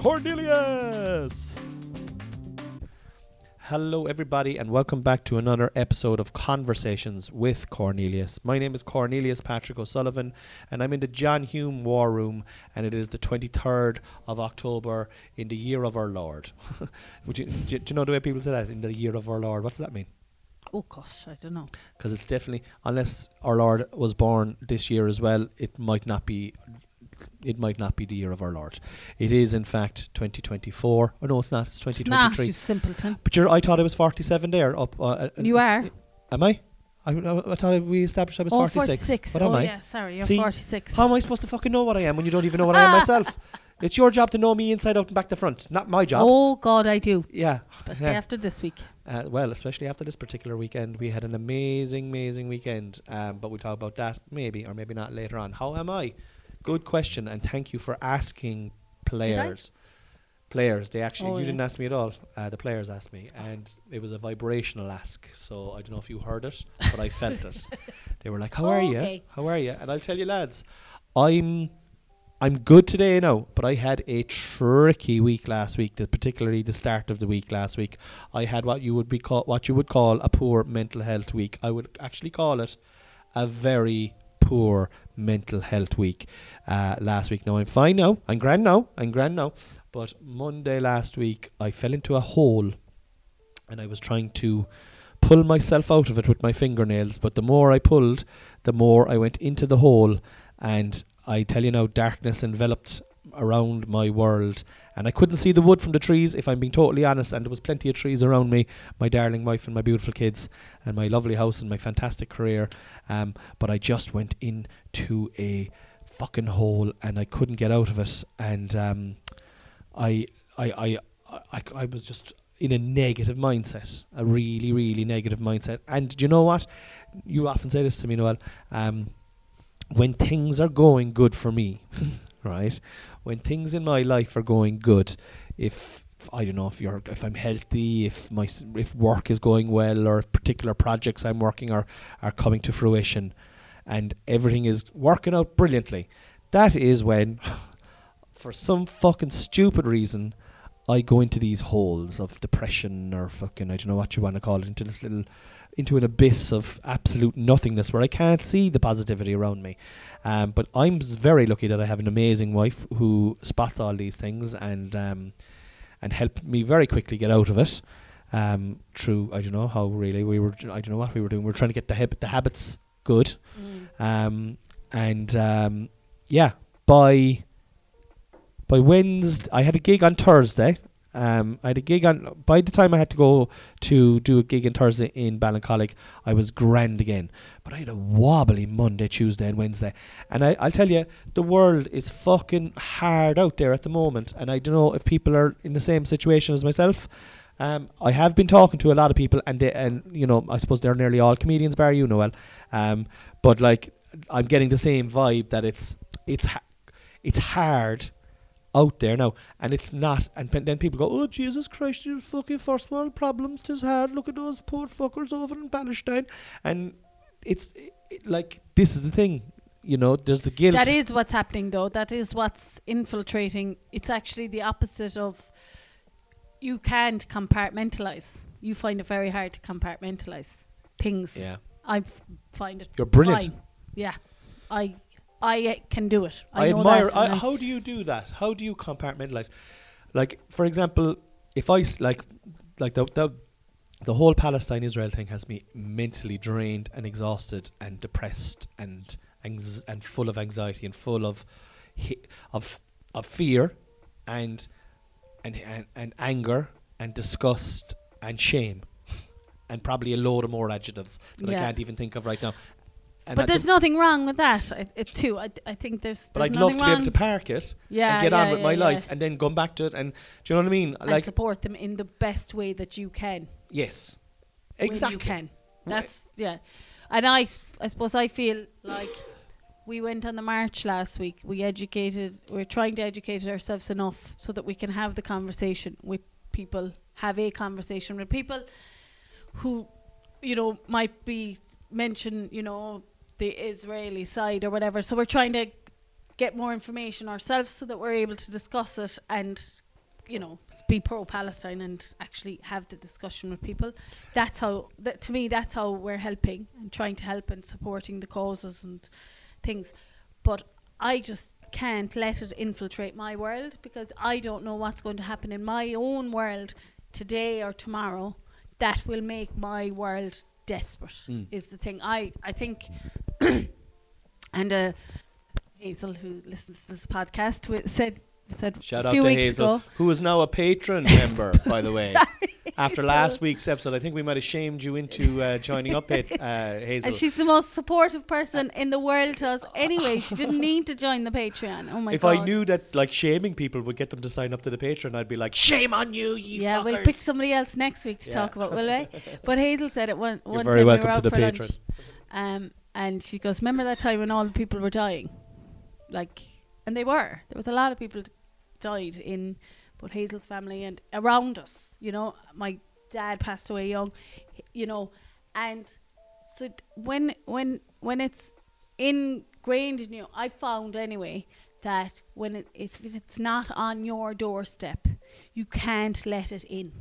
Cornelius. Hello, everybody, and welcome back to another episode of Conversations with Cornelius. My name is Cornelius Patrick O'Sullivan, and I'm in the John Hume War Room, and it is the 23rd of October in the year of our Lord. Would you, do, you, do you know the way people say that? In the year of our Lord. What does that mean? Oh gosh, I don't know. Because it's definitely, unless our Lord was born this year as well, it might not be it might not be the year of our Lord. It is, in fact, 2024. Oh, no, it's not. It's It's not, 2023. you simpleton. but you're, I thought it was 47 there. Up. Uh, uh, You are. Am I? I, I, I thought we established I was oh, 46. 46. What oh, am I? yeah, sorry, you're See, 46. How am I supposed to fucking know what I am when you don't even know what I am myself? It's your job to know me inside out and back to front, not my job. Oh God, I do. Yeah. Especially yeah. after this week. Uh, well, especially after this particular weekend, we had an amazing, amazing weekend. Um, but we'll talk about that maybe or maybe not later on. How am I? Good question, and thank you for asking players. Players, they actually Oh, you yeah. didn't ask me at all. Uh, the players asked me, and it was a vibrational ask. So I don't know if you heard it, but I felt it. They were like, "How are you? Okay. How are you?" And I'll tell you, lads, I'm I'm good today now, but I had a tricky week last week. The, particularly the start of the week last week, I had what you would be call what you would call a poor mental health week. I would actually call it a very poor mental health week uh, last week. Now I'm fine now. I'm grand now. I'm grand now. But Monday last week, I fell into a hole, and I was trying to pull myself out of it with my fingernails. But the more I pulled, the more I went into the hole, and I tell you now, darkness enveloped around my world, and I couldn't see the wood from the trees. If I'm being totally honest, and there was plenty of trees around me, my darling wife and my beautiful kids, and my lovely house and my fantastic career. Um, but I just went into a fucking hole, and I couldn't get out of it, and um, I, I, I, I, I was just in a negative mindset, a really, really negative mindset. And do you know what? You often say this to me, Noel. Um, when things are going good for me, right? When things in my life are going good, if, I don't know if you're if I'm healthy, if my if work is going well, or particular projects I'm working are are coming to fruition, and everything is working out brilliantly, that is when, for some fucking stupid reason, I go into these holes of depression or fucking I don't know what you want to call it, into this little into an abyss of absolute nothingness where I can't see the positivity around me. Um, but I'm very lucky that I have an amazing wife who spots all these things and um, and helped me very quickly get out of it. Um, through I don't know how really we were I don't know what we were doing. We were trying to get the hab- the habits good. Um, and um, yeah, by by Wednesday, I had a gig on Thursday. Um, I had a gig on. By the time I had to go to do a gig on Thursday in Ballincollig, I was grand again. But I had a wobbly Monday, Tuesday, and Wednesday. And I, I'll tell you, the world is fucking hard out there at the moment. And I don't know if people are in the same situation as myself. Um, I have been talking to a lot of people, and they, and you know, I suppose they're nearly all comedians, bar you, Noel. Um, but like, I'm getting the same vibe that it's it's ha- it's hard out there now, and it's not. And then people go, "Oh Jesus Christ, you fucking first world problems. Tis hard. Look at those poor fuckers over in Palestine." And it's it, like this is the thing, you know. There's the guilt. That is what's happening, though. That is what's infiltrating. It's actually the opposite of. You can't compartmentalize. You find it very hard to compartmentalize things. yeah. I find it. You're brilliant. fine. Yeah, I I can do it. I, I, know admire. that. I, how do you do that? How do you compartmentalize? Like, for example, if I like, like the the the whole Palestine Israel thing has me mentally drained and exhausted and depressed and anx- and full of anxiety and full of of of fear and and and, and anger and disgust and shame and probably a load of more adjectives that I can't even think of right now. And but I there's nothing wrong with that. I, it too. I, I think there's. but there's I'd love nothing to be able to park it yeah, and get yeah, on with yeah, my yeah. life and then come back to it. And do you know what I mean? and Like, support them in the best way that you can. yes, when exactly. you can. That's yeah, and I, I suppose I feel like we went on the march last week. We educated. We're trying to educate ourselves enough so that we can have the conversation with people. Have a conversation with people who, you know, might be mention you know the Israeli side or whatever. So we're trying to get more information ourselves so that we're able to discuss it and you know be pro Palestine and actually have the discussion with people. That's how that to me that's how we're helping and trying to help and supporting the causes and things. But I just can't let it infiltrate my world because I don't know what's going to happen in my own world today or tomorrow that will make my world desperate Mm. is the thing. I I think and uh Hazel who listens to this podcast wi- said said Shout a out to weeks Hazel, ago who is now a patron member, by the way. Sorry, After Hazel. last week's episode, I think we might have shamed you into uh, joining up, Pat- uh, Hazel. And she's the most supportive person in the world to us anyway. She didn't need to join the Patreon. Oh my if god. I knew that like shaming people would get them to sign up to the Patreon, I'd be like, shame on you, you yeah, we'll pick somebody else next week to Yeah. talk about, will we? But Hazel said it one, You're one very time welcome we were to the Patreon. Um, and she goes, Remember that time when all the people were dying? Like, and they were. There was a lot of people died in both Hazel's family and around us. You know, my dad passed away young, you know, and so when when when it's ingrained in you, I found anyway that when it, it's if it's not on your doorstep, you can't let it in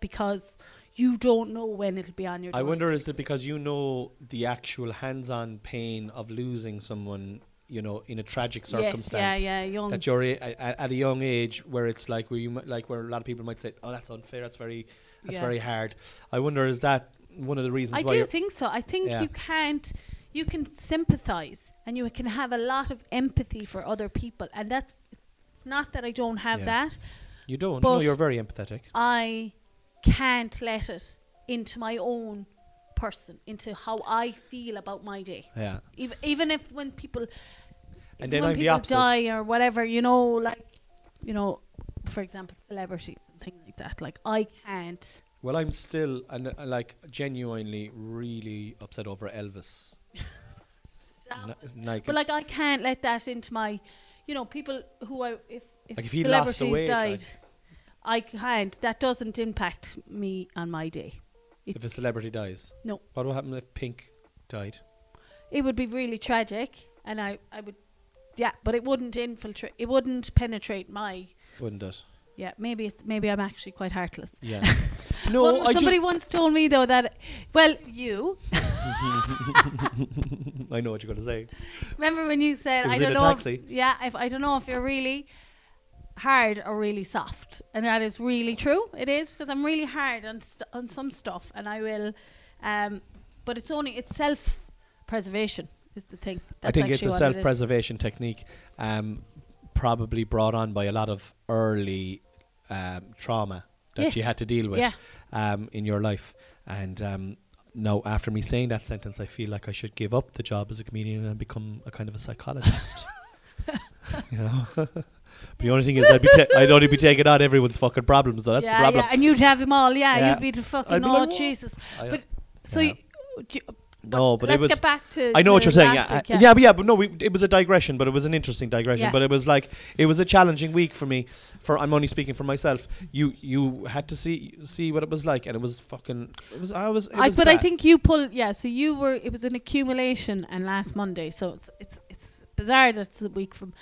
because you don't know when it'll be on your I wonder is it because you know the actual hands-on pain of losing someone, you know, in a tragic circumstance. Yes, yeah, yeah, young. That you're a, a, at a young age, where it's like where you mi- like where a lot of people might say, "Oh, that's unfair. That's very, that's Yeah. very hard." I wonder is that one of the reasons I why do you're think so. I think Yeah. you can't. You can sympathize and you can have a lot of empathy for other people, and that's. It's not that I don't have Yeah. that. you don't. No, but- you're very empathetic. I can't let it into my own person, into how I feel about my day. Yeah. Even even if when people, And then when the people opposite. die or whatever, you know, like, you know, for example, celebrities and things like that. Like I can't. Well, I'm still and uh, like genuinely really upset over Elvis. N- like, But like I can't let that into my, you know, people who I if if, Like, if he lost celebrities a weight, died, like- I can't. That doesn't impact me on my day. if a celebrity dies, No. what would happen if Pink died? It would be really tragic, and I I would, yeah, but it wouldn't infiltrate. It wouldn't penetrate my. Wouldn't it? Yeah, maybe it's, maybe I'm actually quite heartless. Yeah. no, Well, somebody once told me though that, well, you I know what you're going to say. remember when you said I don't know. taxi. If, yeah, if I don't know if you're really hard or really soft, and that is really true. It is because I'm really hard on st- on some stuff, and I will. Um, but it's only it's self preservation is the thing. I think it's a self preservation technique, um, probably brought on by a lot of early um, trauma that you had to deal with Yeah. um, in your life. And um, now, after me saying that sentence, I feel like I should give up the job as a comedian and become a kind of a psychologist. you know? but the only thing is, I'd, be ta- I'd only be taking on everyone's fucking problems, so that's yeah, the problem. Yeah, and you'd have them all. Yeah, Yeah. you'd be the fucking be oh like, Jesus. I- But so Yeah. you, you- no, but let's it was. get back to. I know what you're saying. Yeah, uh, week, yeah. but yeah, but no, we, it was a digression, but it was an interesting digression. Yeah. But it was like it was a challenging week for me. For I'm only speaking for myself. You you had to see see what it was like, and it was fucking. It was I was. It I, was but I think you pulled. Yeah, so you were. It was an accumulation, and last Monday. So it's it's it's bizarre that it's a week from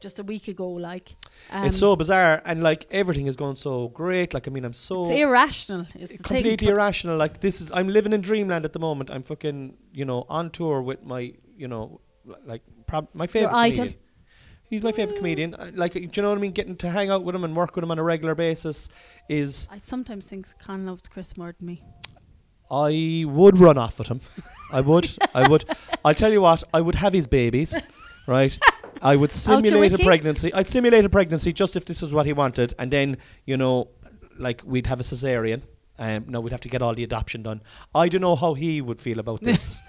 just a week ago. Like um, it's so bizarre, and like everything is going so great. Like I mean, I'm so it's irrational. Is completely thing, irrational. Like this is I'm living in dreamland at the moment. I'm fucking you know on tour with my you know like prob- my favorite comedian. He's my favorite comedian. Uh, Like, do you know what I mean? Getting to hang out with him and work with him on a regular basis is I sometimes think Con loves Chris more than me. I would run off with him. I would. I would. I'll tell you what. I would have his babies, right? I would simulate a pregnancy. I'd simulate a pregnancy just if this is what he wanted, and then you know, like we'd have a cesarean, Um, no, we'd have to get all the adoption done. I don't know how he would feel about this,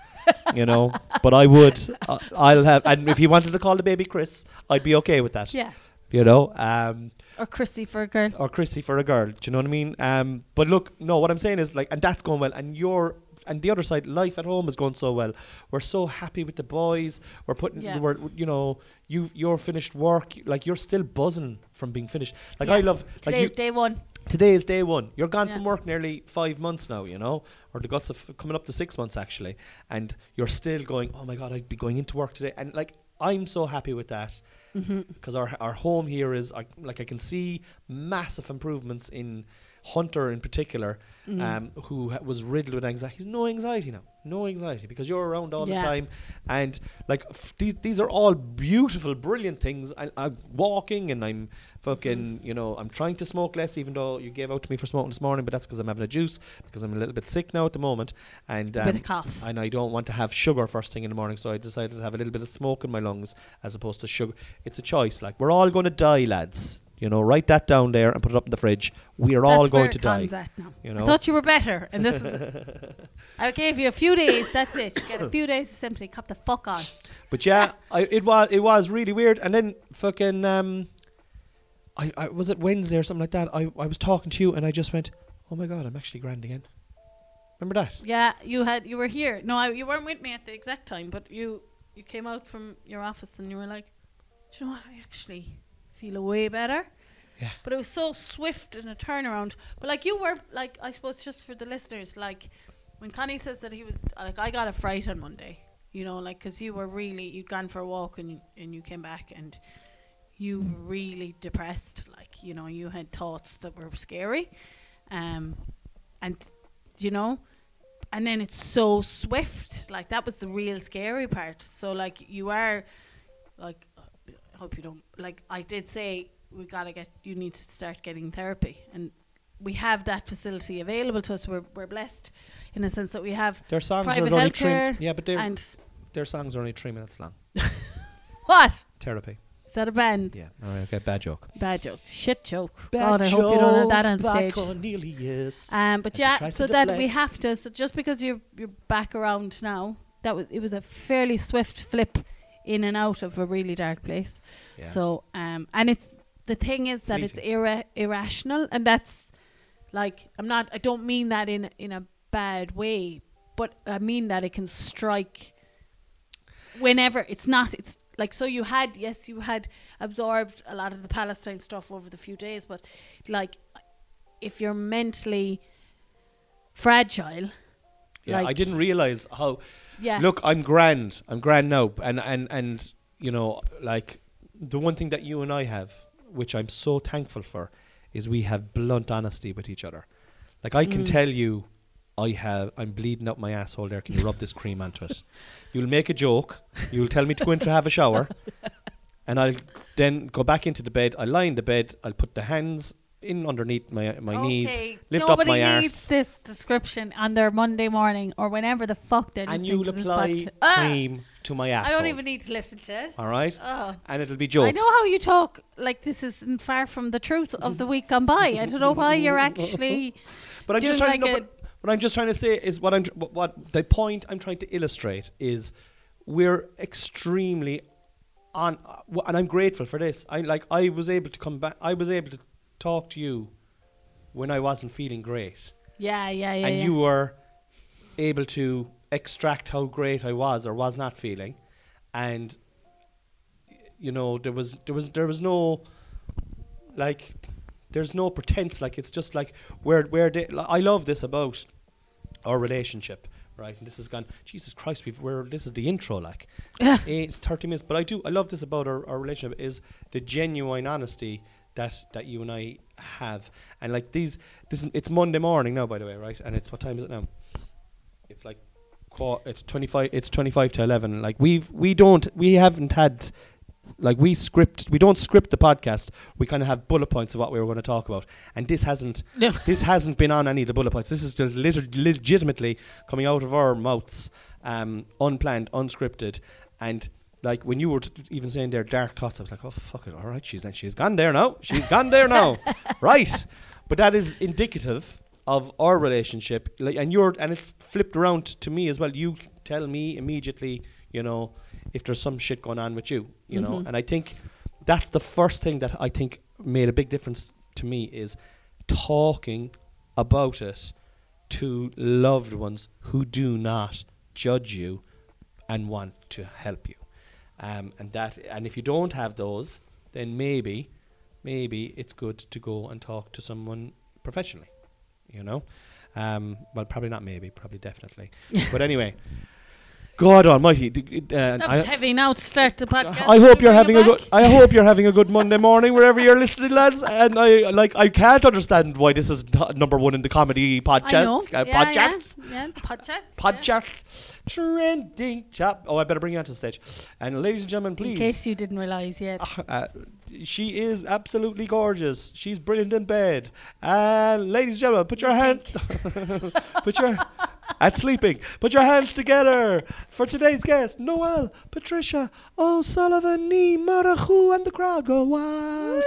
you know, but I would. Uh, I'll have, and if he wanted to call the baby Chris, I'd be okay with that. Yeah. You know, um, Or Chrissy for a girl. or Chrissy for a girl. Do you know what I mean? Um, but look, no, what I'm saying is like, and that's going well, and you're. And the other side, life at home is going so well. We're so happy with the boys. We're putting, Yeah. we're, you know, you you're finished work. Like you're still buzzing from being finished. Like Yeah. I love, like Today's you, day one. today is day one. You're gone Yeah. from work nearly five months now, you know, or the guts of coming up to six months actually, and you're still going. Oh my god, I'd be going into work today, and like I'm so happy with that Mm-hmm. because our our home here is I, like I can see massive improvements in Hunter in particular, Mm. um, who ha- was riddled with anxiety. He's no anxiety now, no anxiety because you're around all Yeah. the time, and like f- these these are all beautiful, brilliant things. I, I'm walking and I'm fucking, Mm-hmm. you know, I'm trying to smoke less, even though you gave out to me for smoking this morning, but that's because I'm having a juice because I'm a little bit sick now at the moment, and um, With a cough. and I don't want to have sugar first thing in the morning, so I decided to have a little bit of smoke in my lungs as opposed to sugar. It's a choice. Like we're all going to die, lads. You know, write that down there and put it up in the fridge. We are all going to die. comes At now. You I thought you were better, and this is. I gave you a few days. That's it. You get a few days to simply cut the fuck on. but yeah, I, it was it was really weird. And then fucking um, I, I was it Wednesday or something like that. I I was talking to you and I just went, oh my god, I'm actually grand again. Remember that? Yeah, you had you were here. No, I, you weren't with me at the exact time, but you you came out from your office and you were like, "Do you know what? I actually feel way better." Yeah. But it was so swift and a turnaround. But like you were like I suppose just for the listeners, like when Connie says that he was like I got a fright on Monday, you know, like because you were really you'd gone for a walk and and you came back and you were really depressed, like you know you had thoughts that were scary, um, and you know and then it's so swift like that was the real scary part so like you are like i hope you don't like i did say we gotta get you need to start getting therapy and we have that facility available to us we're, we're blessed in a sense that we have Their songs Private are only three. healthcare Yeah, but and their songs are only three minutes long. what Therapy. is that a band Yeah. All right. Okay. Bad joke. bad joke shit joke god i hope you don't have that on stage Cornelius. Um, but As yeah, so that we have to. So just because you're you're back around now, that was it was a fairly swift flip in and out of a really dark place. Yeah. So um, and it's the thing is that it's irra- irrational, and that's like I'm not. I don't mean that in in a bad way, but I mean that it can strike whenever it's not. It's like so you had yes you had absorbed a lot of the Palestine stuff over the few days, but like if you're mentally fragile, yeah. I didn't realize how. Yeah, Look, I'm grand. I'm grand now, and and and you know, like the one thing that you and I have, which I'm so thankful for, is we have blunt honesty with each other. Like I can Mm. tell you, I have. I'm bleeding out my asshole. There, can you rub this cream onto it? You'll make a joke. You'll tell me to go in to have a shower, and I'll then go back into the bed. I'll lie in the bed. I'll put the hands in underneath my my knees, lift Nobody up my needs this description on their Monday morning or whenever the fuck they're and you'll this apply podcast. Ah, cream to my asshole. I don't even need to listen to it. All right, Oh. and it'll be jokes. I know how you talk like this is far from the truth of the week gone by. I don't know why you're actually But I'm just trying to. like but what I'm just trying to say is what I'm. tr- What, what the point I'm trying to illustrate is, we're extremely on, uh, w- and I'm grateful for this. I like. I was able to come back. I was able to talk to you when I wasn't feeling great, Yeah, yeah, yeah. and yeah. you were able to extract how great I was or was not feeling, and you know there was there was there was no like there's no pretense like it's just like where where they, li- I love this about our relationship right and this has gone Jesus Christ we've we're this is the intro like it's 30 minutes but I do I love this about our, our relationship is the genuine honesty that that you and I have. And like these this is, it's Monday morning now by the way right? And it's what time is it now? It's like qua- it's 25 it's 25 to 11 like we've we don't we haven't had like we script we don't script the podcast. We kind of have bullet points of what we were going to talk about. And this hasn't No. this hasn't been on any of the bullet points. This is just lit- legitimately coming out of our mouths um unplanned unscripted. And like when you were t- even saying their dark thoughts i was like oh fuck it all right she's she's gone there now she's gone there now right but that is indicative of our relationship, like, and you're, and it's flipped around to me as well. You tell me immediately, you know, if there's some shit going on with you, you know, Mhm. and I think that's the first thing that I think made a big difference to me is talking about it to loved ones who do not judge you and want to help you. Um, and that, and if you don't have those, then maybe, maybe it's good to go and talk to someone professionally. You know, um, well, probably not. Maybe, probably, definitely. but anyway, God Almighty. d- d- uh, That I- was heavy now to start the podcast. I hope you're having a good. I hope you're having a good Monday morning wherever you're listening, lads. And I like. I can't understand why this is t- number one in the comedy podcast. I know. Uh, yeah, podcasts. Yeah, yeah, the podcasts. yeah. Podcasts. Trending top. Oh, I better bring you onto the stage. And ladies and gentlemen, please. In case you didn't realise yet. Uh, she is absolutely gorgeous. She's brilliant in bed. And ladies and gentlemen, put your You hand, put your at sleeping. Put your hands together for today's guest, Noel, Patricia, O'Sullivan, Nee, Marachu, and the crowd go wild.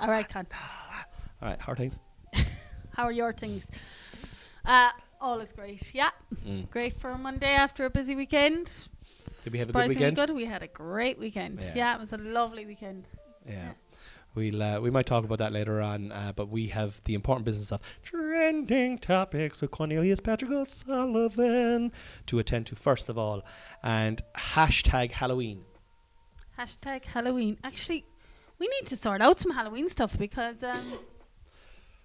All right, Con. All right, how are things. How are your things? Uh, all is great. Yeah, Mm. great for a Monday after a busy weekend. Did we have a good weekend? good. We had a great weekend. Yeah. Yeah, it was a lovely weekend. Yeah. We'll uh, we might talk about that later on, uh, but we have the important business of trending topics with Cornelius Patrick O'Sullivan to attend to first of all, and hashtag Halloween. Hashtag Halloween. Actually, we need to sort out some Halloween stuff because um,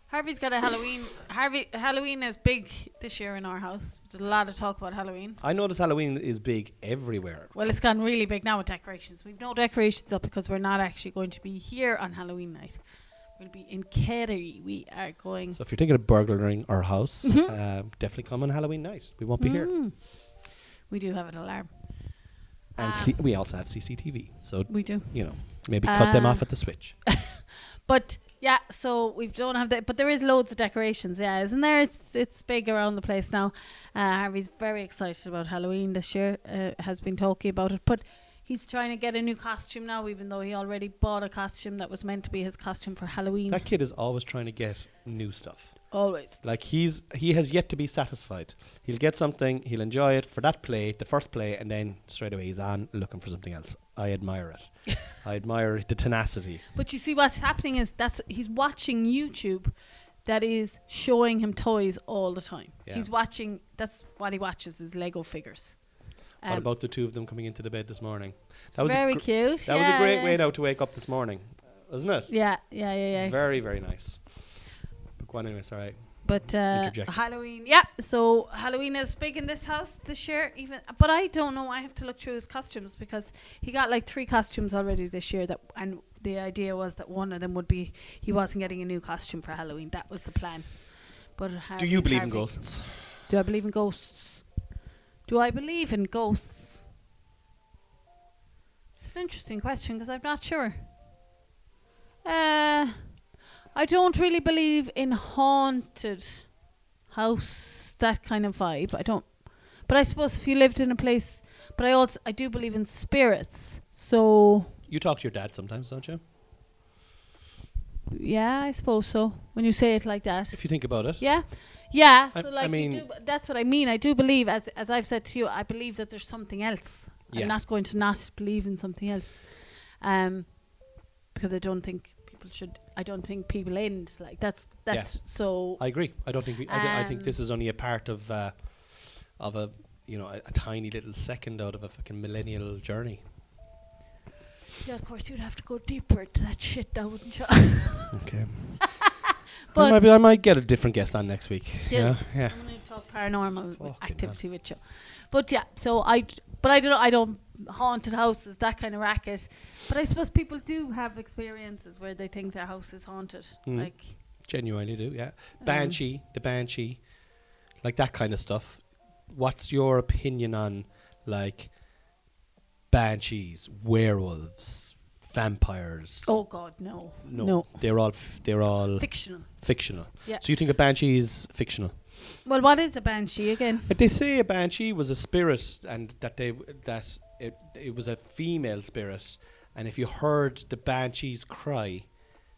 Harvey's got a Halloween. Harvey Halloween is big this year in our house. There's a lot of talk about Halloween. I notice Halloween is big everywhere. Well, it's gone really big now with decorations. We've no decorations up because we're not actually going to be here on Halloween night. We'll be in Kerry. We are going. So if you're thinking of burglaring our house, Mhm. uh, definitely come on Halloween night. We won't be here. Mm. We do have an alarm. And Um, C- we also have CCTV, so We do. you know maybe cut them Uh, off at the switch. But yeah, so we don't have that. But there is loads of decorations. Yeah, isn't there? It's it's big around the place now. Uh, Harvey's very excited about Halloween this year. Uh, has been talking about it, but he's trying to get a new costume now, even though he already bought a costume that was meant to be his costume for Halloween. That kid is always trying to get new stuff. Always. Like he's he has yet to be satisfied. He'll get something, he'll enjoy it for that play, the first play, and then straight away he's on looking for something else. I admire it. I admire the tenacity. But you see, what's happening is that's he's watching YouTube. That is showing him toys all the time. Yeah. He's watching. That's what he watches is Lego figures. what Um, about the two of them coming into the bed this morning? That was very gr- cute. that was a great yeah. way now to wake up this morning, isn't it? Yeah, yeah, yeah, yeah. Very very nice. But go on anyway, sorry. But uh, Halloween, yeah. So Halloween is big in this house this year. Even, but I don't know. I have to look through his costumes because he got like three costumes already this year. That and the idea was that one of them would be he wasn't getting a new costume for Halloween. That was the plan. But Do you believe in ghosts? Do I believe in ghosts? Do I believe in ghosts? It's an interesting question because I'm not sure. Uh, I don't really believe in haunted house, that kind of vibe. I don't. But I suppose if you lived in a place, but I also I do believe in spirits. So You talk to your dad sometimes, don't you? yeah, I suppose so. When you say it like that. If you think about it. Yeah, yeah. I- So I like, mean- you do, that's what I mean. I do believe, as as I've said to you, I believe that there's something else. Yeah. I'm not going to not believe in something else, um, because I don't think people should. I don't think people end like that's that's so. I agree. I don't think we, I, d- I think Um, this is only a part of uh, of a you know a, a tiny little second out of a fucking millennial journey. yeah, of course, you'd have to go deeper into that shit, now, wouldn't you? Okay. But- I, might be, I might get a different guest on next week. Yeah, yeah. I'm going to talk paranormal Fucking activity with you, but yeah. So I, d- but I don't. know, I don't haunted houses that kind of racket. But I suppose people do have experiences where they think their house is haunted, Mm. like. Genuinely do. Yeah. um, Banshee, the banshee, like that kind of stuff. What's your opinion on like banshees, werewolves, vampires? Oh God, no, no, no. they're all f- they're all fictional. fictional. Yeah. So you think a banshee is fictional? Well, what is a banshee again? But they say a banshee was a spirit, and that they that it it was a female spirit, and if you heard the banshee's cry,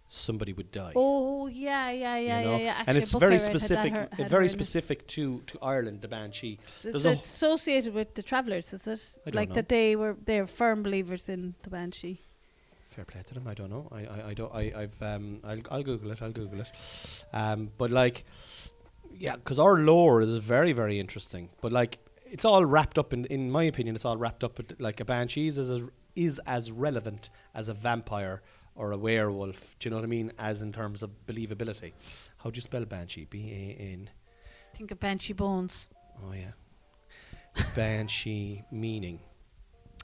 somebody would die. Oh yeah, yeah, yeah, you know? yeah, yeah. Actually, and it's very I had specific, her- uh, had her very specific to to Ireland. The banshee. It's There's associated with the travellers, is it? I don't like know. that they were they're firm believers in the banshee. Fair play to them. I don't know. I, I, I don't. I, I've. Um. I'll, I'll Google it. I'll Google it. Um. But like, yeah, because our lore is very, very interesting. But like, it's all wrapped up in, in my opinion, it's all wrapped up with like a banshee is as is as relevant as a vampire or a werewolf. Do you know what I mean? As in terms of believability. How do you spell banshee? B A N. Think of banshee bones. Oh yeah. Banshee meaning.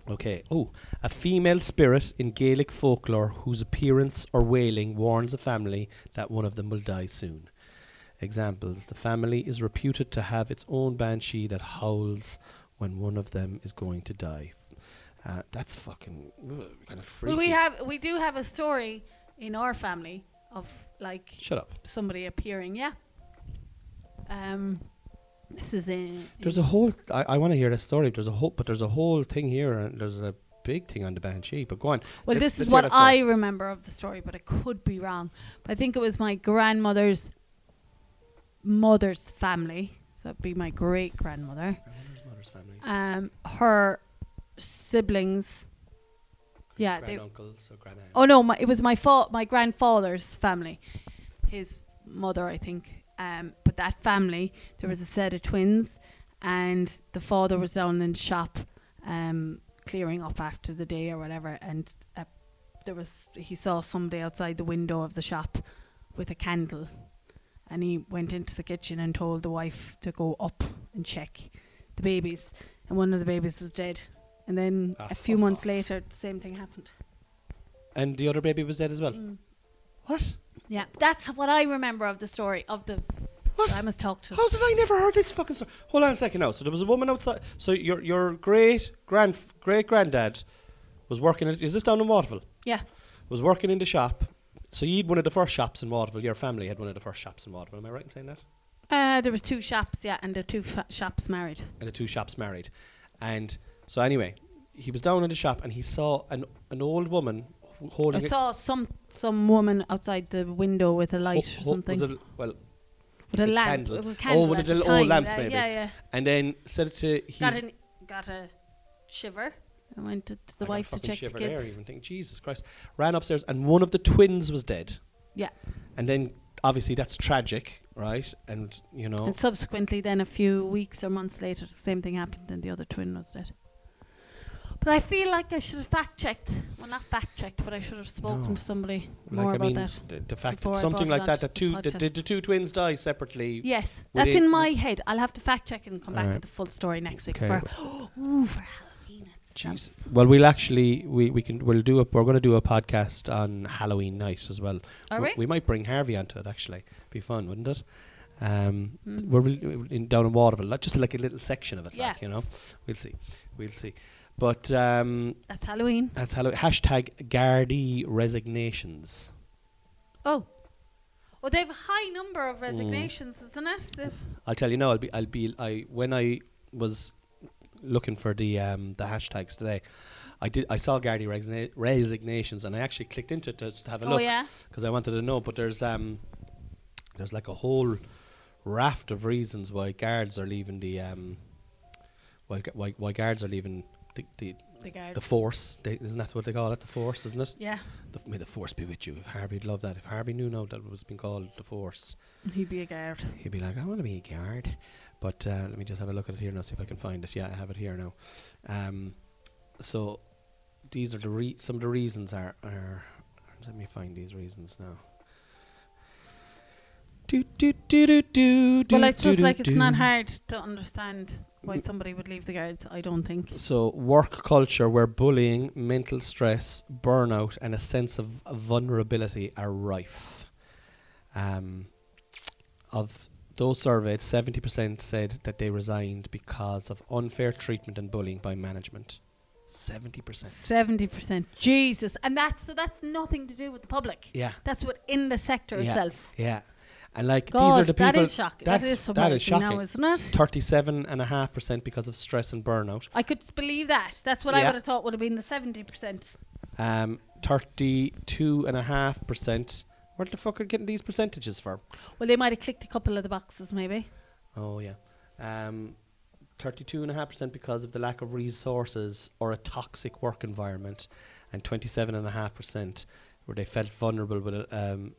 Okay. Oh, a female spirit in Gaelic folklore whose appearance or wailing warns a family that one of them will die soon. Examples: The family is reputed to have its own banshee that howls when one of them is going to die. Uh, that's fucking kind of freaky. Well, we have we do have a story in our family of like Shut up. somebody appearing. Yeah. Um, this is in. There's a whole. I, I want to hear the story. There's a whole, but there's a whole thing here, and there's a big thing on the banshee. But go on. Well, Let's- this let's is what. I remember of the story, but I could be wrong. But I think it was my grandmother's mother's family. So it'd be my great grandmother. Grandmother's mother's family. Um, her siblings. Yeah, they, Granduncles or grandaunt. Oh no, my, it was my fa- my grandfather's family, his mother, I think. Um, but that family, there was a set of twins, and the father was down in the shop, um, clearing up after the day or whatever, and uh, there was he saw somebody outside the window of the shop with a candle, and he went into the kitchen and told the wife to go up and check the babies, and one of the babies was dead. And then Ah, a few months off. later, the same thing happened. And the other baby was dead as well. Mm. What? Yeah, that's what I remember of the story of the. What? I must talk to. How's it I never heard this fucking story? Hold on a second now. So there was a woman outside. So your your great grand great granddad was working. At, is this down in Waterville? Yeah. Was working in the shop. So you'd one of the first shops in Waterville. Your family had one of the first shops in Waterville. Am I right in saying that? Uh, there was two shops, yeah, and the two fa- shops married. And the two shops married. And so anyway, he was down in the shop and he saw an an old woman holding. a- saw some some woman outside the window with a light ho- or something Was it, well, with a the lamp. candle. with a Oh, candle one at of the the little old time, lamps uh, maybe. Yeah, yeah. and then said to his Got an, got a shiver I went to, to the I got wife to fucking check the shiver there, kids. even think Jesus Christ. Ran upstairs and one of the twins was dead. Yeah. And then obviously that's tragic, right? And you know And subsequently, then a few weeks or months later, the same thing happened, and the other twin was dead. But I feel like I should have fact checked. Well, not fact checked, but I should have spoken No. to somebody like more I about mean that. The, the fact that something like that, the two the the, the, two twins die separately. Yes, that's in my head. I'll have to fact check and come back Alright. with the full story next week Okay. for ooh for Halloween. Jeez. Well, we'll actually we, we can we'll do a we're going to do a podcast on Halloween night as well. Are we, we? might bring Harvey onto it actually. Be fun, wouldn't it? Um, Mm. we're we'll- in down in Waterville, like, just like a little section of it, Yeah. like you know. We'll see, we'll see. But um, That's Halloween. that's Halloween. Hashtag Gardaí resignations. Oh. Well, they have a high number of resignations, isn't it? They've- I'll tell you now. I'll be. I'll be. I when I was looking for the um, the hashtags today, I did. I saw Gardaí resigna- resignations, and I actually clicked into it to, to have a oh look yeah. because I wanted to know. But there's um, there's like a whole raft of reasons why guards are leaving the um, why why, why guards are leaving the the, The guard. the force. They, isn't that what they call it? The force, isn't it? yeah, The, may the force be with you. If Harvey'd love that. If Harvey knew now that it was being called the force, he'd be a guard. he'd be like, I want to be a guard. But uh, let me just have a look at it here now, see if I can find it. Yeah, I have it here now. Um, so these are the re- some of the reasons are, are. Let me find these reasons now. Do, do, do, do, do, Well, I suppose like it's not hard to understand why somebody would leave the guards. I don't think. So, work culture where bullying, mental stress, burnout, and a sense of vulnerability are rife. Um, of those surveyed, 70% said that they resigned because of unfair treatment and bullying by management. 70%. Seventy percent. Jesus, and that's so that's nothing to do with the public. Yeah, That's within the sector Yeah. itself. yeah. And like God, these are the people. that is shocking. That is that is surprising now, shocking. isn't it? 37.5% because of stress and burnout. I could believe that. That's what I would have thought would have been the seventy percent. Um, 32.5% What the fuck are getting these percentages for? Well, they might have clicked a couple of the boxes, maybe. Oh yeah, um, thirty-two and a half percent because of the lack of resources or a toxic work environment, and twenty-seven and a half percent where they felt vulnerable with it, um,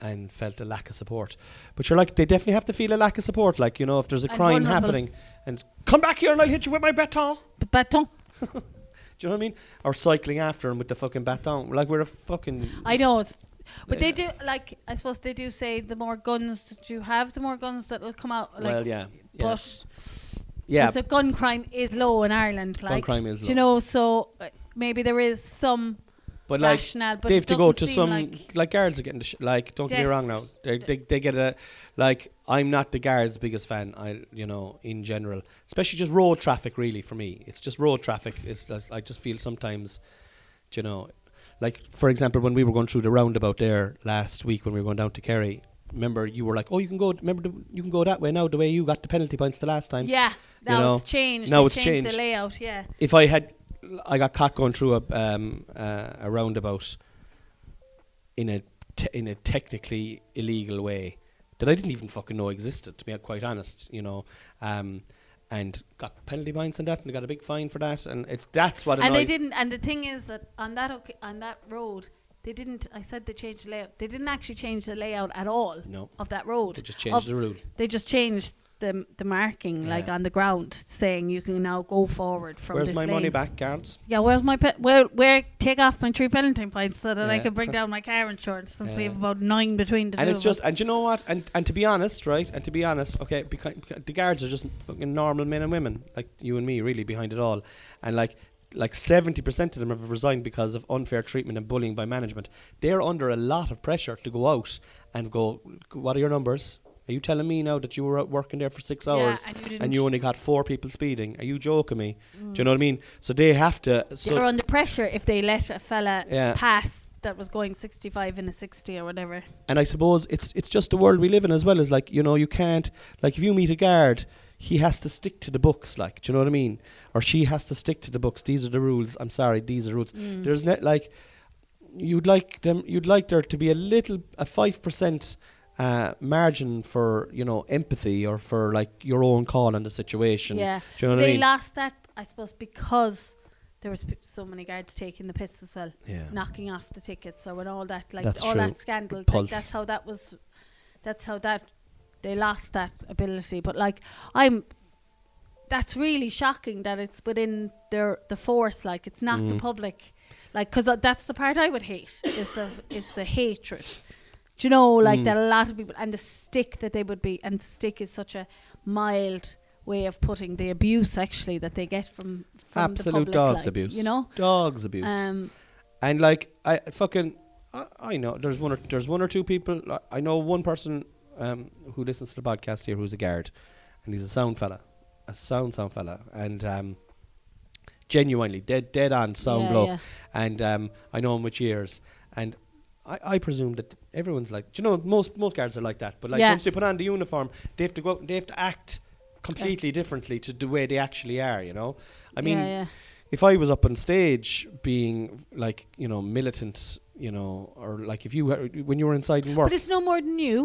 and felt a lack of support. But you're like, they definitely have to feel a lack of support. Like you know, if there's a And crime vulnerable. happening, and come back here and I'll hit you with my baton. But baton. Do you know what I mean? Or cycling after him with the fucking baton. Like we're a fucking. I know. It's, but they do like. I suppose they do say the more guns that you have, the more guns that will come out. Like, well, yeah, yeah, But yeah. the gun crime is low in Ireland. Like, Gun crime is do low. you know? So uh, maybe there is some But like, rationale. But they have to go to some Like, like, guards are getting the sh- like. Don't get me wrong now. They, they they get a like. I'm not the guards' biggest fan. I you know in general, especially just road traffic. Really for me, it's just road traffic. It's just, I just feel sometimes, you know, like for example when we were going through the roundabout there last week when we were going down to Kerry. Remember you were like, oh, you can go. Remember the, you can go that way now. The way you got the penalty points the last time. yeah. Now know, it's changed. now They it's changed, changed. the layout. Yeah. if I had, I got caught going through a um, uh, a roundabout in a te- in a technically illegal way that I didn't even fucking know existed. To be quite honest, you know, um, and got penalty points and that, and got a big fine for that, and it's that's what. And they didn't. And the thing is that on that oca- on that road, they didn't. I said they changed the layout. They didn't actually change the layout at all No, of that road. they just changed of- the rule. They just changed the the marking like on the ground, saying you can now go forward from Where's my lane. money back, guards? Yeah, where's my pe- where where take off my three penalty points so that I can bring down my car insurance since we have about nine between the and two it's of just, us. and you know what? And and to be honest, right? And to be honest, okay, because, the guards are just fucking normal men and women, like you and me, really behind it all, and like like seventy percent of them have resigned because of unfair treatment and bullying by management. They're under a lot of pressure to go out and go. What are your numbers? Are you telling me now that you were out working there for six hours and you and you only got four people speeding? Are you joking me? Do you know what I mean? So they have to. So they're under pressure if they let a fella Yeah. pass that was going 65 in a 60 or whatever. and I suppose it's it's just the world we live in as well Is like you know you can't like if you meet a guard he has to stick to the books like do you know what I mean or she has to stick to the books these are the rules I'm sorry these are rules Mm. there's not like you'd like them you'd like there to be a little a five percent uh, margin for you know empathy or for like your own call on the situation Yeah. do you know what they I mean lost that, I suppose, because there was so many guards taking the piss as well, yeah knocking off the tickets or and all that, like That's all true. that scandal. Like that's how that was. That's how that they lost that ability. But like I'm, that's really shocking that it's within their the force. Like it's not the Mm. public. Like because that's the part I would hate is the is the hatred. Do you know like Mm. that a lot of people and the stick that they would be and stick is such a mild way of putting the abuse actually that they get from, from the absolute public, dogs like, abuse You know, dogs abuse um, And like I fucking I, I know there's one or there's one or two people I know one person um, who listens to the podcast here who's a guard and he's a sound fella a sound sound fella and um, genuinely dead dead on sound yeah, blow yeah. and um, I know him with years and I, I presume that everyone's like do you know most most guards are like that but like Yeah. once they put on the uniform they have to go they have to act completely differently to the way they actually are you know I mean yeah, yeah. if I was up on stage being like you know militant, you know, or like if you were- when you were inside and work, But it's no more than you.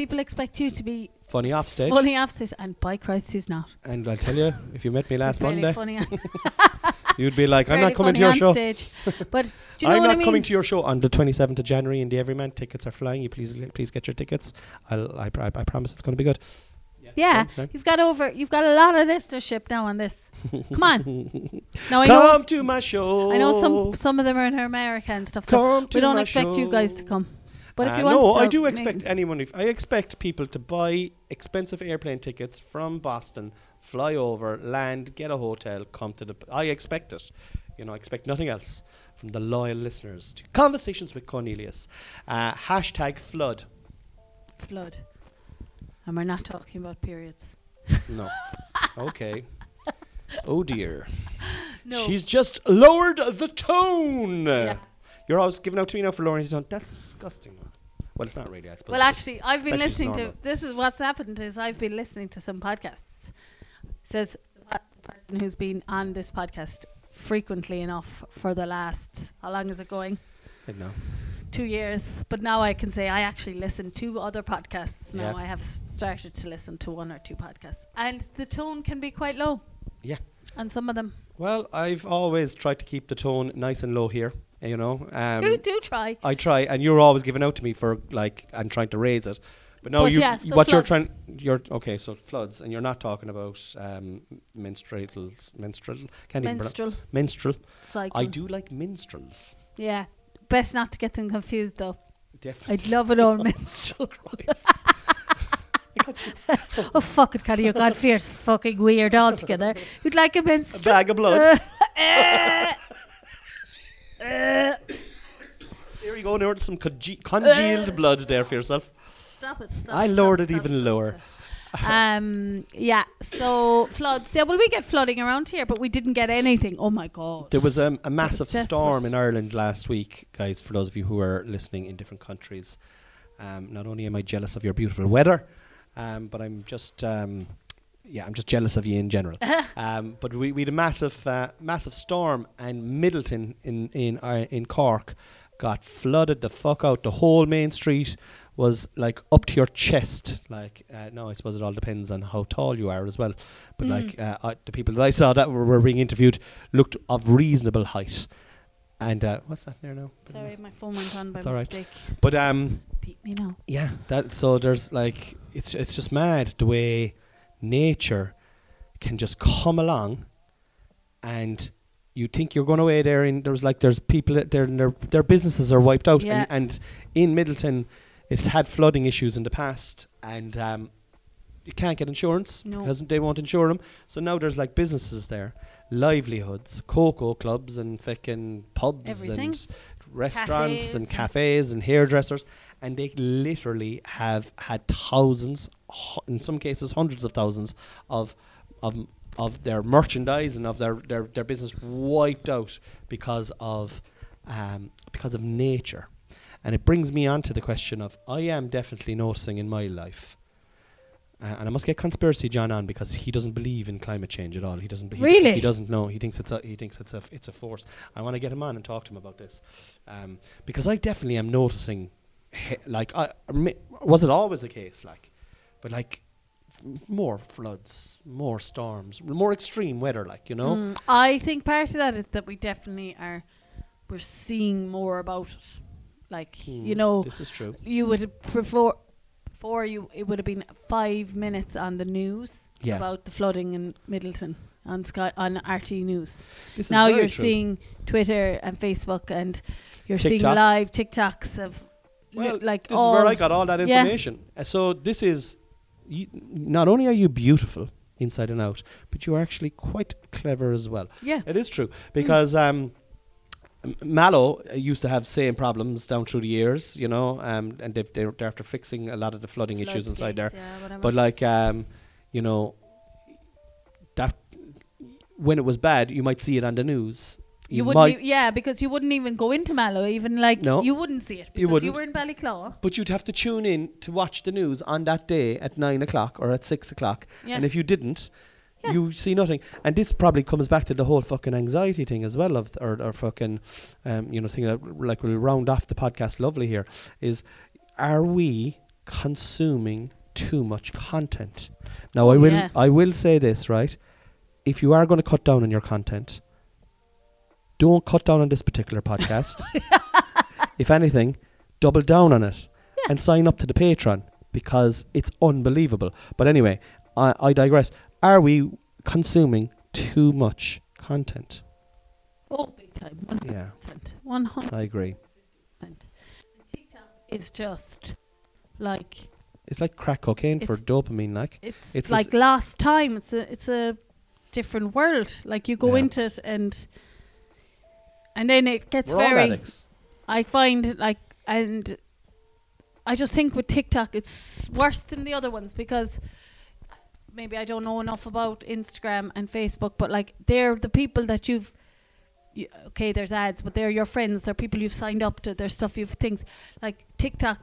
People expect you to be funny off stage, funny off stage, and by Christ, he's not. and I'll tell you, if you met me last Monday, funny you'd be like, "I'm not coming to your show. Stage. But do you know I'm what not I mean? coming to your show on the 27th of January in the Everyman. Tickets are flying. You please please get your tickets. I'll I, pr- I promise it's going to be good. yeah, you've got over. You've got a lot of listenership now on this. Come on. Now I know. Come to my show. I know some some of them are in America and stuff. So Come we don't expect you guys to come. But if Uh, you want no, I do expect anyone. If I expect people to buy expensive airplane tickets from Boston, fly over, land, get a hotel, come to the. I expect it. You know, I expect nothing else from the loyal listeners to conversations with Cornelius. Uh, hashtag flood. flood. And we're not talking about periods. No. okay. Oh dear. No. She's just lowered the tone. Yeah. You're always giving out to me now for lowering the tone. That's disgusting. Well, it's not really. I suppose. Well, actually, I've been listening to. This is what's happened is I've been listening to some podcasts. Says the person who's been on this podcast frequently enough for the last. How long is it going? I don't know. two years, but now I can say I actually listen to other podcasts. Now Yeah. I have started to listen to one or two podcasts, and the tone can be quite low. Yeah. on some of them. Well, I've always tried to keep the tone nice and low here. You know, um, do do try. I try, and you're always giving out to me for like and trying to raise it. But no, But you yeah, so what you're trying, you're okay. So floods, and you're not talking about um, menstruals, menstrual, can't even pronounce Menstrual menstrual. cycle. I do like minstrels. Yeah, best not to get them confused though. Definitely. I'd love it all menstrual. Oh fuck it, Caddy, you God fierce fucking weird altogether. You'd like a menstrual A bag of blood. Uh, uh, Here you go. Now some conge- congealed blood there for yourself. Stop it. Stop I it, lowered stop it stop even lower. um. Yeah. So floods. Yeah. Well, we get flooding around here, but we didn't get anything. Oh my god. There was um, a massive storm in Ireland last week, guys. For those of you who are listening in different countries, um, not only am I jealous of your beautiful weather, um, but I'm just, um, yeah, I'm just jealous of you in general. um, but we, we had a massive, uh, massive storm, and Midleton in in uh, in Cork got flooded the fuck out. The whole main street was like up to your chest. Like, uh, no, I suppose it all depends on how tall you are as well. But Mm. like uh, I, the people that I saw that were, were being interviewed looked of reasonable height. And uh, what's that there now? Sorry, my phone went on by It's all right. mistake. But um, Beat me now. yeah, that so there's like it's it's just mad the way nature can just come along, and you think you're going away there, and there's like there's people that their their their businesses are wiped out, Yeah. and, and in Midleton, it's had flooding issues in the past, and um, you can't get insurance No. because they won't insure them. So now there's like businesses there, livelihoods, cocoa clubs, and fucking pubs Everything. and restaurants Cafes and cafes and hairdressers, and they literally have had thousands, hu- in some cases hundreds of thousands of of of their merchandise and of their, their, their business wiped out because of um, because of nature. And it brings me on to the question of I am definitely noticing in my life, uh, and I must get conspiracy John on because he doesn't believe in climate change at all. He doesn't. He, Really? He doesn't know. He thinks it's a. He thinks it's a. It's a force. I want to get him on and talk to him about this, um, because I definitely am noticing. He, like, I was it always the case? Like, but like more floods, more storms, more extreme weather. Like you know. Mm, I think part of that is that we definitely are. We're seeing more about it. Like you Hmm, know, this is true. you would have before before you it would have been five minutes on the news Yeah. about the flooding in Midleton on Sky on RT News. This now you're true. seeing Twitter and Facebook and you're TikTok. seeing live TikToks of li- Well, like this all is where I got all that yeah. information. Uh, So this is, you, not only are you beautiful inside and out, but you are actually quite clever as well. yeah It is true because um, M- Mallow used to have same problems down through the years, you know, um, and they've, they're, they're after fixing a lot of the flooding issues inside there. Yeah. But like, um, you know, that when it was bad, you might see it on the news. you wouldn't might, e- yeah because you wouldn't even go into Mallow even like No. you wouldn't see it because You you, wouldn't. were in Ballyclough but you'd have to tune in to watch the news on that day at nine o'clock or at six o'clock. yeah And if you didn't, Yeah. you see nothing. And this probably comes back to the whole fucking anxiety thing as well, of or, or fucking, um, you know, thing that like we'll round off the podcast. Lovely here is, are we consuming too much content? Now I Oh, will yeah. I will say this right. If you are going to cut down on your content, don't cut down on this particular podcast. if anything, double down on it Yeah. and sign up to the Patreon because it's unbelievable. But anyway, I, I digress. Are we consuming too much content? oh big time 100% Yeah, 100% I agree. TikTok is just like It's like crack cocaine for dopamine. Like it's, It's like last time it's a it's a different world like you go Yeah. into it and and then it gets we're very. I find like and I just think with TikTok it's worse than the other ones because maybe I don't know enough about Instagram and Facebook but like they're the people that you've you, okay there's ads but they're your friends they're people you've signed up to there's stuff you've things like TikTok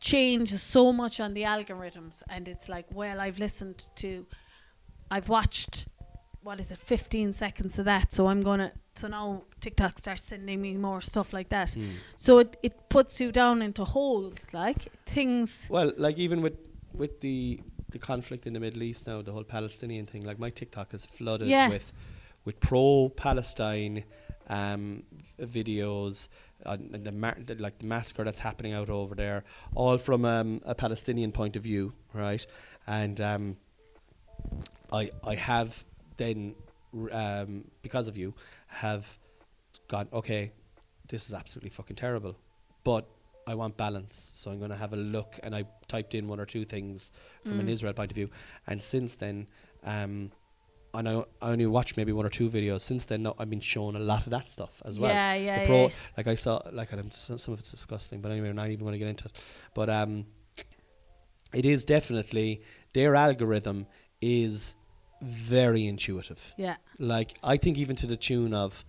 changes so much on the algorithms and it's like well I've listened to I've watched what is it, 15 seconds of that. So I'm gonna. So now TikTok starts sending me more stuff like that. Mm. So it it puts you down into holes, like things. Well, like even with with the the conflict in the Middle East now, the whole Palestinian thing, like my TikTok is flooded Yeah. with with pro Palestine um, videos. Uh, and the, mar- the like the massacre that's happening out over there, all from um, a Palestinian point of view, right? And um, I I have then um, because of you have gone okay. This is absolutely fucking terrible, but I want balance, so I'm going to have a look. And I typed in one or two things from an Mm. Israel point of view, and since then, um, and I, I only watched maybe one or two videos. Since then, no, I've been shown a lot of that stuff as well. yeah, yeah, the pro, yeah. like I saw, like and some some of it's disgusting, but anyway, I'm not even going to get into it. But um, it is definitely their algorithm is very intuitive. Yeah. Like I think even to the tune of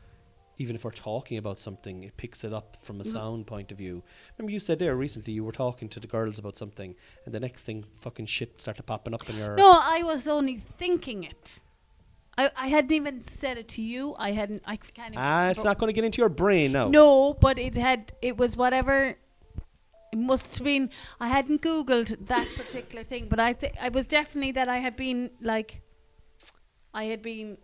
even if we're talking about something, it picks it up from a Mm. sound point of view. Remember you said there recently you were talking to the girls about something and the next thing fucking shit started popping up in your No, I was only thinking it. I, I hadn't even said it to you. I hadn't. I can't. Ah, it's not going to get into your brain now. No, but it had. It was whatever. It must have been. I hadn't googled that particular thing, but I think I was definitely that I had been like. I had been,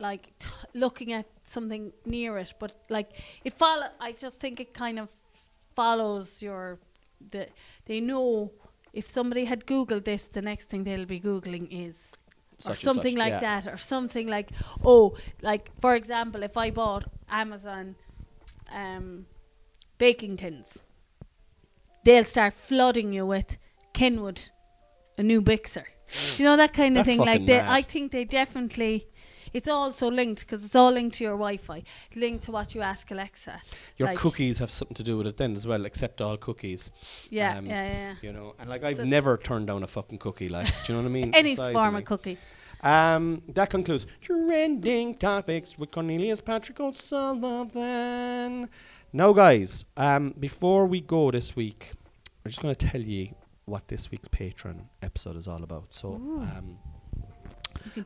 like, t- looking at something near it, but like it follow. I just think it kind of follows your. The they know if somebody had googled this, the next thing they'll be googling is or Such something like yeah. that or something like oh like for example if i bought amazon um baking tins they'll start flooding you with kenwood a new mixer Do you know that kind of That's thing like they mad. i think they definitely it's also linked because it's all linked to your wi-fi It's linked to what you ask alexa Your like- cookies have something to do with it then as well, except all cookies. yeah Um, yeah yeah You know, and like I've So- never turned down a fucking cookie. Like, do you know what I mean? any form of cookie Um, that concludes trending topics with Cornelius Patrick O'Sullivan. Now, guys, um, before we go this week, we're just going to tell you what this week's Patreon episode is all about. So, um, you can tell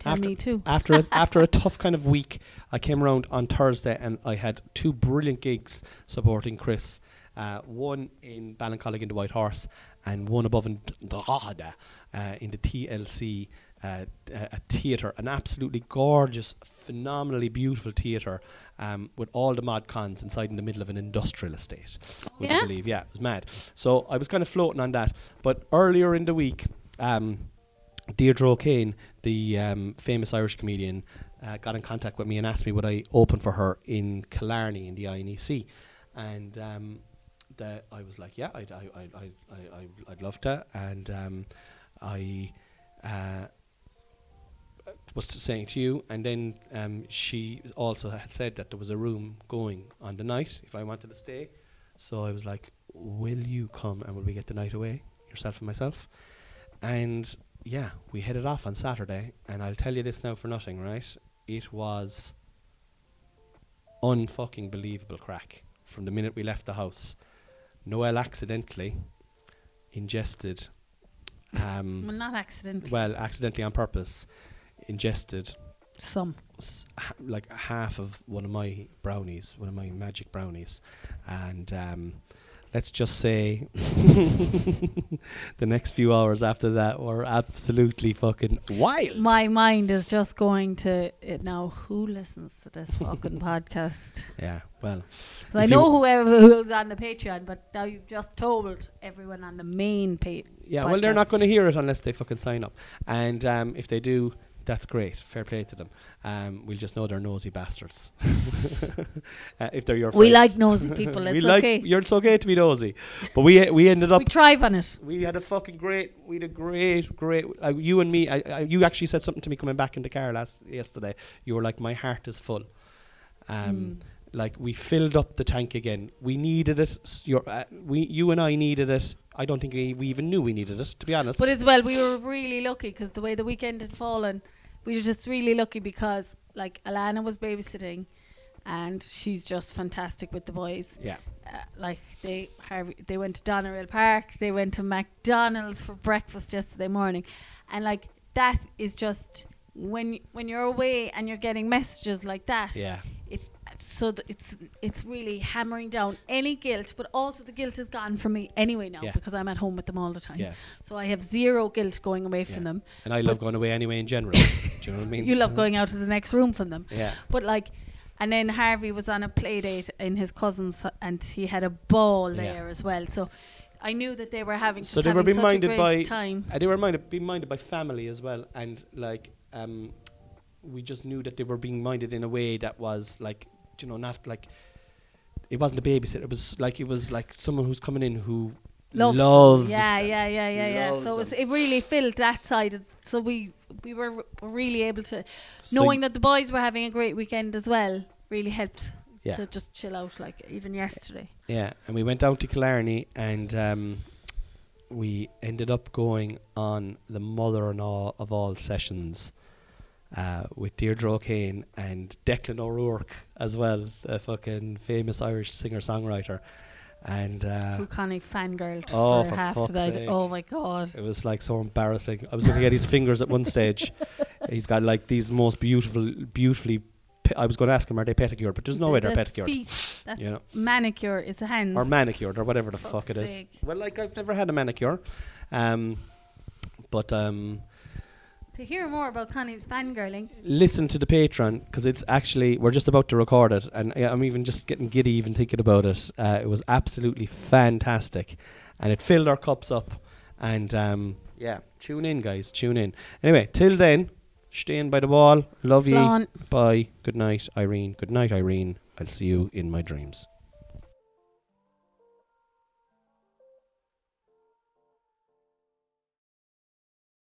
After- me too after a, after a tough kind of week, I came around on Thursday and I had two brilliant gigs supporting Chris. Uh, one in Ballincollig in the White Horse, and one above in Drogheda uh, in the TLT uh, a theatre, an absolutely gorgeous, phenomenally beautiful theatre um, with all the mod cons inside in the middle of an industrial estate. Would you Yeah? believe? Yeah, it was mad. So I was kind of floating on that. But earlier in the week, um, Deirdre O'Kane, the um, famous Irish comedian, uh, got in contact with me and asked me would I open for her in Killarney in the INEC, and um, the, I was like, yeah, I'd, I, I, I, I, I'd love to, and um, I. Uh, was saying to you, and then um, she also had said that there was a room going on the night if I wanted to stay. So I was like, "Will you come and will we get the night away, yourself and myself?" And yeah, we headed off on Saturday, and I'll tell you this now for nothing, right? It was unfucking believable crack from the minute we left the house. Noel accidentally ingested, um, well not accident well, accidentally on purpose, ingested some s- ha- like half of one of my brownies, one of my magic brownies, and um, let's just say the next few hours after that were absolutely fucking wild. My mind is just going to it now. Who listens to this fucking podcast? yeah, well, I know whoever who's on the Patreon, but now you've just told everyone on the main page. yeah, well, they're not going to hear it unless they fucking sign up, and um, if they do. That's great. Fair play to them. Um, we'll just know they're nosy bastards. uh, if they're your We like nosy people. we like okay. you're it's okay to be nosy, but we we ended up We thrive on it. we had a fucking great we had a great great uh, you and me I, I, you actually said something to me coming back in the car last yesterday you were like my heart is full um Mm. like we filled up the tank again we needed it your uh, we you and I needed it I don't think we, we even knew we needed it to be honest But as well, we were really lucky because the way the weekend had fallen, we were just really lucky because like Alana was babysitting, and she's just fantastic with the boys. yeah Uh, like they Harvey, they went to Doneraile Park, they went to McDonald's for breakfast yesterday morning, and like that is just when when you're away and you're getting messages like that, Yeah. So th- it's it's really hammering down any guilt, but also the guilt is gone from me anyway now Yeah. because I'm at home with them all the time. Yeah. So I have zero guilt going away from Yeah. them. And I love going away anyway in general. Do you know what I mean? You love going out to the next room from them. Yeah. But like, and then Harvey was on a play date in his cousin's, and he had a ball there as well. So I knew that they were having So they were being minded by time. Uh, they were minded, being minded by family as well, and like um, we just knew that they were being minded in a way that was like, you know, not like it wasn't a babysitter. It was like it was like someone who's coming in who Loves, loves. yeah, them. yeah, yeah, yeah, yeah. So it, was, it really filled that side. Of, so we we were r- really able to So knowing y- that the boys were having a great weekend as well. Really helped Yeah. to just chill out. Like even yesterday. Yeah, and we went down to Killarney and um, we ended up going on the mother and all of all sessions uh, with Deirdre O'Kane and Declan O'Rourke as well, the fucking famous Irish singer songwriter. And uh, Who Connie fangirled oh, for, for half tonight. sake. Oh my god. it was like so embarrassing. I was looking at his fingers at one stage. He's got like these most beautiful, beautifully. I was going to ask him, are they pedicured? But there's no The- way they're the pedicured. Feet, that's You know. manicure is the hands. or manicured or whatever the Fuck's fuck it is. sake. Well, like I've never had a manicure, um, but um, to hear more about Connie's fangirling, listen to the Patreon because it's actually we're just about to record it, and I'm even just getting giddy even thinking about it. Uh, it was absolutely fantastic, and it filled our cups up. And um, yeah, tune in, guys, tune in. Anyway, till then, staying by the wall. Love you. Bye. Good night, Irene. Good night, Irene. I'll see you in my dreams.